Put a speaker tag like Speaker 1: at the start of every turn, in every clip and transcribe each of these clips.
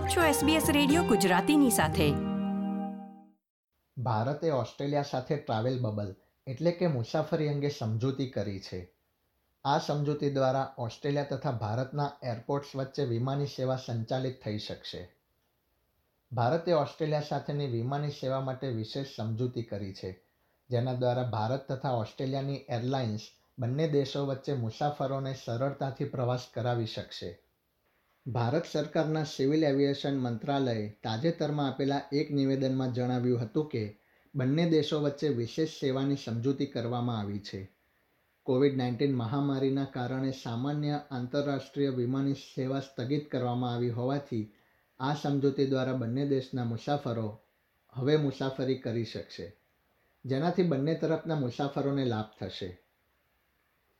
Speaker 1: આપ છો SBS radio ગુજરાતીની સાથે.
Speaker 2: ભારતે ઓસ્ટ્રેલિયા સાથે ટ્રાવેલ બબલ એટલે કે મુસાફરી અંગે સમજૂતી કરી છે. આ સમજૂતી દ્વારા ઓસ્ટ્રેલિયા તથા ભારતના એરપોર્ટ્સ વચ્ચે વિમાની સેવા સંચાલિત થઈ શકશે. ભારતે ઓસ્ટ્રેલિયા સાથેની વિમાની સેવા માટે વિશેષ સમજૂતી કરી છે, જેના દ્વારા ભારત તથા ઓસ્ટ્રેલિયાની એરલાઇન્સ બંને દેશો વચ્ચે મુસાફરોને સરળતાથી પ્રવાસ કરાવી શકશે. ભારત સરકારના સિવિલ એવિએશન મંત્રાલયે તાજેતરમાં આપેલા એક નિવેદનમાં જણાવ્યું હતું કે, બંને દેશો વચ્ચે વિશેષ સેવાની સમજૂતી કરવામાં આવી છે. કોવિડ નાઇન્ટીન મહામારીના કારણે સામાન્ય આંતરરાષ્ટ્રીય વિમાની સેવા સ્થગિત કરવામાં આવી હોવાથી, આ સમજૂતી દ્વારા બંને દેશના મુસાફરો હવે મુસાફરી કરી શકશે. જેનાથી બંને તરફના મુસાફરોને લાભ થશે.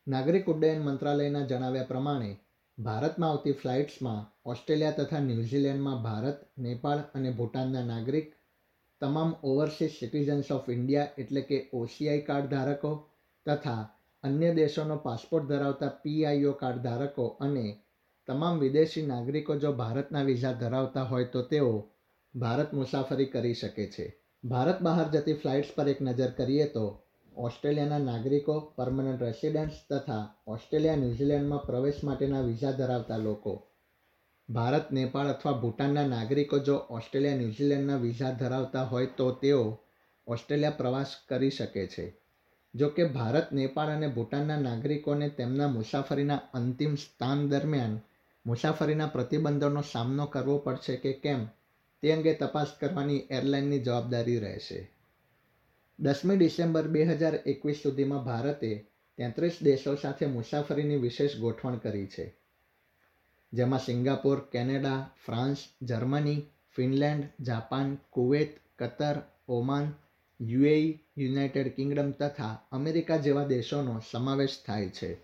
Speaker 2: નાગરિક ઉડ્ડયન મંત્રાલયના જણાવ્યા પ્રમાણે ભારતમાં આવતી ફ્લાઇટ્સમાં ઓસ્ટ્રેલિયા તથા ન્યૂઝીલેન્ડમાં ભારત, નેપાળ અને ભૂટાનના નાગરિક, તમામ ઓવરસીઝ સિટીઝન્સ ઓફ ઇન્ડિયા એટલે કે ઓસીઆઈ કાર્ડ ધારકો તથા અન્ય દેશોનો પાસપોર્ટ ધરાવતા પીઆઈઓ કાર્ડ ધારકો અને તમામ વિદેશી નાગરિકો જો ભારતના વિઝા ધરાવતા હોય તો તેઓ ભારત મુસાફરી કરી શકે છે. ભારત બહાર જતી ફ્લાઇટ્સ પર એક નજર કરીએ તો ઓસ્ટ્રેલિયાના નાગરિકો પરમનન્ટ રેસિડેન્ટ્સ તથા ઓસ્ટ્રેલિયા, ન્યૂઝીલેન્ડમાં પ્રવેશ માટેના વિઝા ધરાવતા લોકો. ભારત, નેપાળ અથવા ભૂટાનના નાગરિકો જો ઓસ્ટ્રેલિયા, ન્યૂઝીલેન્ડના વિઝા ધરાવતા હોય તો તેઓ ઓસ્ટ્રેલિયા પ્રવાસ કરી શકે છે. જો કે ભારત, નેપાળ અને ભૂટાનના નાગરિકોને તેમના મુસાફરીના અંતિમ સ્થાન દરમિયાન મુસાફરીના પ્રતિબંધોનો સામનો કરવો પડશે કે કેમ, તે અંગે તપાસ કરવાની એરલાઇનની જવાબદારી રહેશે. દસમી ડિસેમ્બર બે હજાર એકવીસ સુધીમાં ભારતે તેત્રીસ દેશો સાથે મુસાફરીની વિશેષ ગોઠવણ કરી છે. જેમાં Singapore, Canada, France, Germany, Finland, Japan, Kuwait, Qatar, Oman, UAE, United Kingdom તથા અમેરિકા જેવા દેશોનો સમાવેશ થાય છે.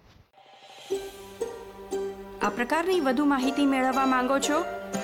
Speaker 1: આ પ્રકારની વધુ માહિતી મેળવવા માંગો છો?